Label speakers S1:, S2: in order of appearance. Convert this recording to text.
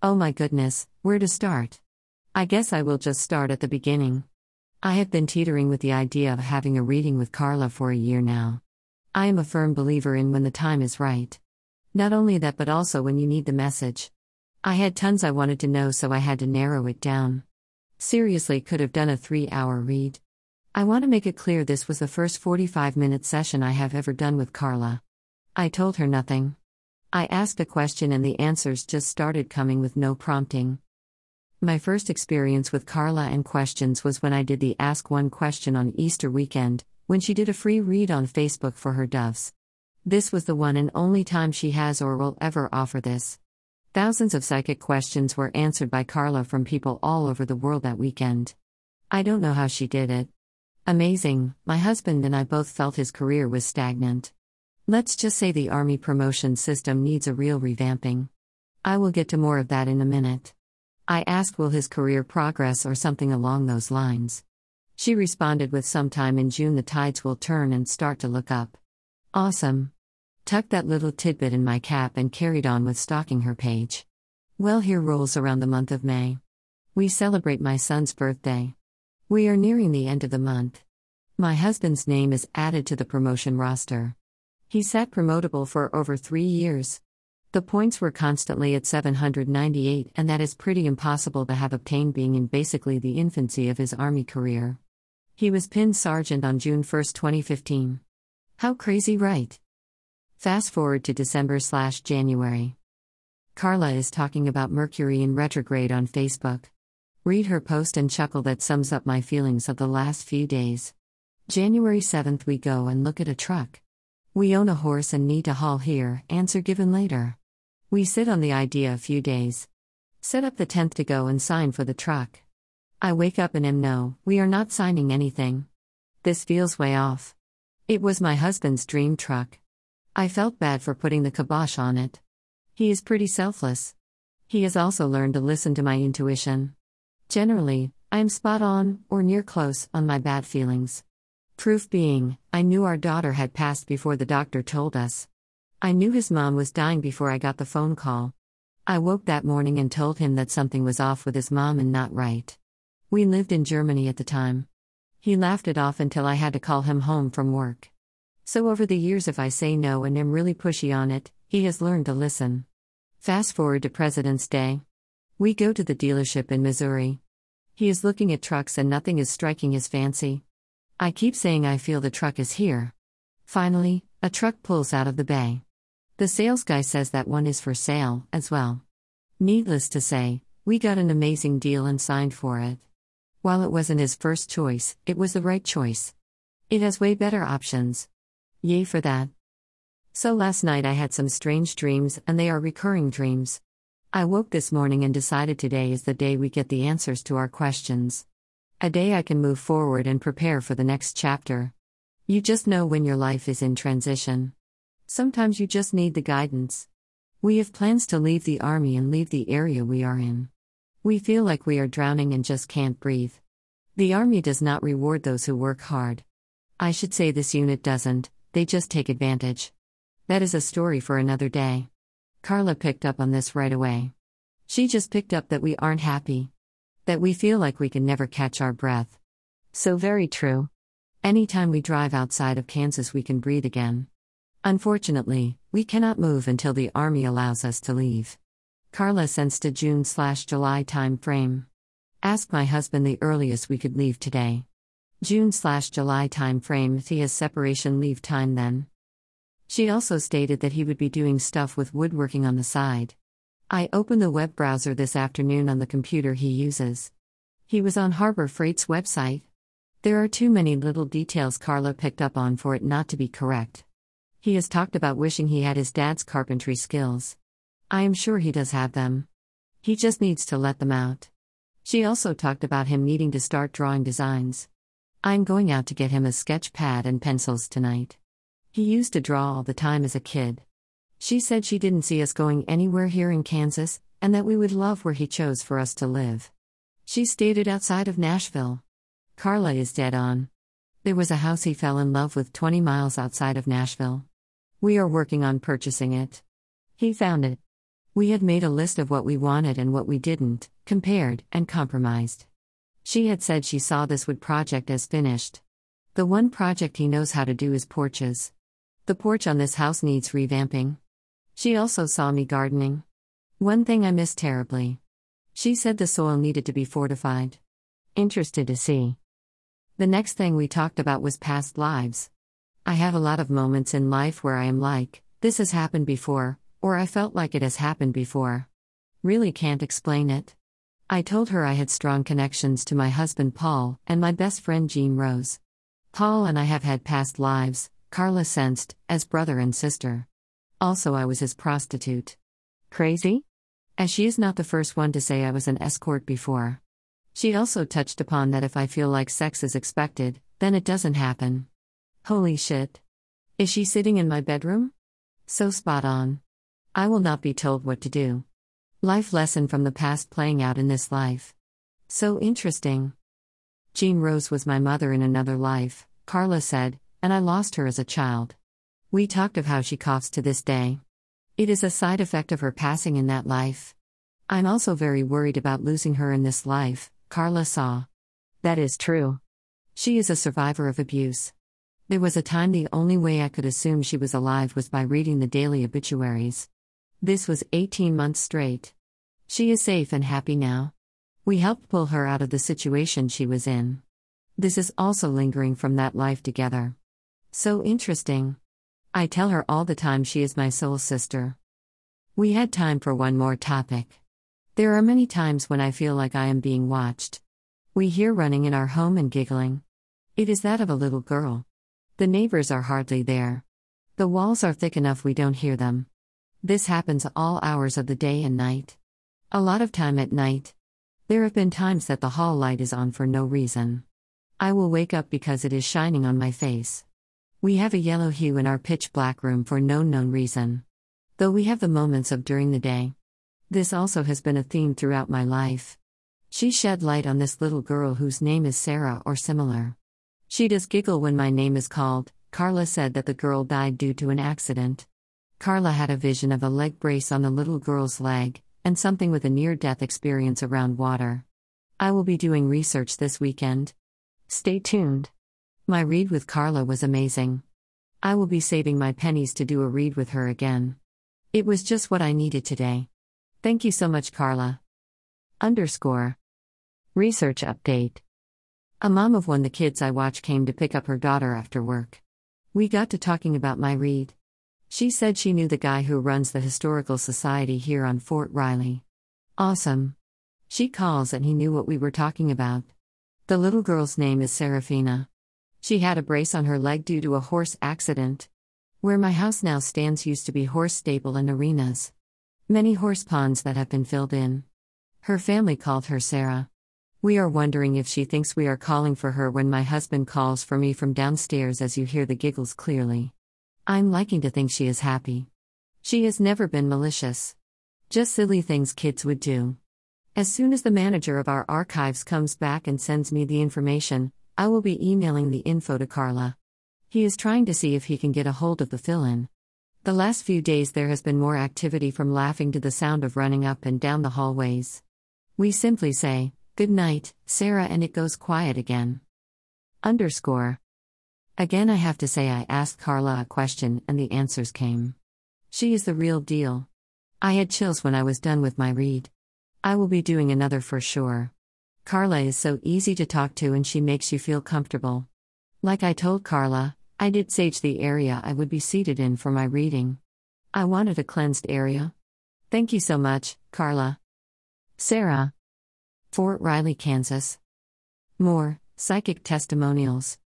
S1: Oh my goodness, where to start? I guess I will just start at the beginning. I have been teetering with the idea of having a reading with Carla for a year now. I am a firm believer in when the time is right. Not only that, but also when you need the message. I had tons I wanted to know, so I had to narrow it down. Seriously, could have done a three hour read. I want to make it clear this was the first 45 minute session I have ever done with Carla. I told her nothing. I asked a question and the answers just started coming with no prompting. My first experience with Carla and questions was when I did the Ask One question on Easter weekend, when she did a free read on Facebook for her doves. This was the one and only time she has or will ever offer this. Thousands of psychic questions were answered by Carla from people all over the world that weekend. I don't know how she did it. Amazing, my husband and I both felt his career was stagnant. Let's just say the Army promotion system needs a real revamping. I will get to more of that in a minute. I asked, Will his career progress or something along those lines? She responded with Sometime in June the tides will turn and start to look up. Awesome. Tucked that little tidbit in my cap and carried on with stalking her page. Well, here rolls around the month of May. We celebrate my son's birthday. We are nearing the end of the month. My husband's name is added to the promotion roster. He sat promotable for over three years. The points were constantly at 798, and that is pretty impossible to have obtained being in basically the infancy of his Army career. He was pinned sergeant on June 1, 2015. How crazy, right? Fast forward to December slash January. Carla is talking about Mercury in retrograde on Facebook. Read her post and chuckle that sums up my feelings of the last few days. January 7th, we go and look at a truck. We own a horse and need to haul here, answer given later. We sit on the idea a few days. Set up the 10th to go and sign for the truck. I wake up and am no, we are not signing anything. This feels way off. It was my husband's dream truck. I felt bad for putting the kibosh on it. He is pretty selfless. He has also learned to listen to my intuition. Generally, I am spot on, or near close, on my bad feelings. Proof being, I knew our daughter had passed before the doctor told us. I knew his mom was dying before I got the phone call. I woke that morning and told him that something was off with his mom and not right. We lived in Germany at the time. He laughed it off until I had to call him home from work. So, over the years, if I say no and am really pushy on it, he has learned to listen. Fast forward to President's Day. We go to the dealership in Missouri. He is looking at trucks and nothing is striking his fancy. I keep saying I feel the truck is here. Finally, a truck pulls out of the bay. The sales guy says that one is for sale, as well. Needless to say, we got an amazing deal and signed for it. While it wasn't his first choice, it was the right choice. It has way better options. Yay for that. So last night I had some strange dreams, and they are recurring dreams. I woke this morning and decided today is the day we get the answers to our questions. A day I can move forward and prepare for the next chapter. You just know when your life is in transition. Sometimes you just need the guidance. We have plans to leave the army and leave the area we are in. We feel like we are drowning and just can't breathe. The army does not reward those who work hard. I should say this unit doesn't, they just take advantage. That is a story for another day. Carla picked up on this right away. She just picked up that we aren't happy that we feel like we can never catch our breath. So very true. Anytime we drive outside of Kansas, we can breathe again. Unfortunately, we cannot move until the Army allows us to leave. Carla sensed a June slash July time frame. Ask my husband the earliest we could leave today. June slash July time frame has separation leave time then. She also stated that he would be doing stuff with woodworking on the side. I opened the web browser this afternoon on the computer he uses. He was on Harbor Freight's website. There are too many little details Carla picked up on for it not to be correct. He has talked about wishing he had his dad's carpentry skills. I am sure he does have them. He just needs to let them out. She also talked about him needing to start drawing designs. I'm going out to get him a sketch pad and pencils tonight. He used to draw all the time as a kid. She said she didn't see us going anywhere here in Kansas, and that we would love where he chose for us to live. She stated outside of Nashville. Carla is dead on. There was a house he fell in love with 20 miles outside of Nashville. We are working on purchasing it. He found it. We had made a list of what we wanted and what we didn't, compared, and compromised. She had said she saw this wood project as finished. The one project he knows how to do is porches. The porch on this house needs revamping. She also saw me gardening. One thing I missed terribly. She said the soil needed to be fortified. Interested to see. The next thing we talked about was past lives. I have a lot of moments in life where I am like, this has happened before, or I felt like it has happened before. Really can't explain it. I told her I had strong connections to my husband Paul and my best friend Jean Rose. Paul and I have had past lives, Carla sensed, as brother and sister. Also, I was his prostitute. Crazy? As she is not the first one to say I was an escort before. She also touched upon that if I feel like sex is expected, then it doesn't happen. Holy shit. Is she sitting in my bedroom? So spot on. I will not be told what to do. Life lesson from the past playing out in this life. So interesting. Jean Rose was my mother in another life, Carla said, and I lost her as a child. We talked of how she coughs to this day. It is a side effect of her passing in that life. I'm also very worried about losing her in this life, Carla saw. That is true. She is a survivor of abuse. There was a time the only way I could assume she was alive was by reading the daily obituaries. This was 18 months straight. She is safe and happy now. We helped pull her out of the situation she was in. This is also lingering from that life together. So interesting. I tell her all the time she is my soul sister. We had time for one more topic. There are many times when I feel like I am being watched. We hear running in our home and giggling. It is that of a little girl. The neighbors are hardly there. The walls are thick enough we don't hear them. This happens all hours of the day and night. A lot of time at night. There have been times that the hall light is on for no reason. I will wake up because it is shining on my face. We have a yellow hue in our pitch black room for no known reason. Though we have the moments of during the day. This also has been a theme throughout my life. She shed light on this little girl whose name is Sarah or similar. She does giggle when my name is called. Carla said that the girl died due to an accident. Carla had a vision of a leg brace on the little girl's leg, and something with a near death experience around water. I will be doing research this weekend. Stay tuned. My read with Carla was amazing. I will be saving my pennies to do a read with her again. It was just what I needed today. Thank you so much, Carla. Underscore. Research update. A mom of one of the kids I watch came to pick up her daughter after work. We got to talking about my read. She said she knew the guy who runs the Historical Society here on Fort Riley. Awesome. She calls and he knew what we were talking about. The little girl's name is Serafina. She had a brace on her leg due to a horse accident. Where my house now stands used to be horse stable and arenas. Many horse ponds that have been filled in. Her family called her Sarah. We are wondering if she thinks we are calling for her when my husband calls for me from downstairs as you hear the giggles clearly. I'm liking to think she is happy. She has never been malicious. Just silly things kids would do. As soon as the manager of our archives comes back and sends me the information, I will be emailing the info to Carla. He is trying to see if he can get a hold of the fill in. The last few days there has been more activity from laughing to the sound of running up and down the hallways. We simply say, Good night, Sarah, and it goes quiet again. Underscore. Again, I have to say, I asked Carla a question and the answers came. She is the real deal. I had chills when I was done with my read. I will be doing another for sure. Carla is so easy to talk to and she makes you feel comfortable. Like I told Carla, I did sage the area I would be seated in for my reading. I wanted a cleansed area. Thank you so much, Carla. Sarah. Fort Riley, Kansas. More, psychic testimonials.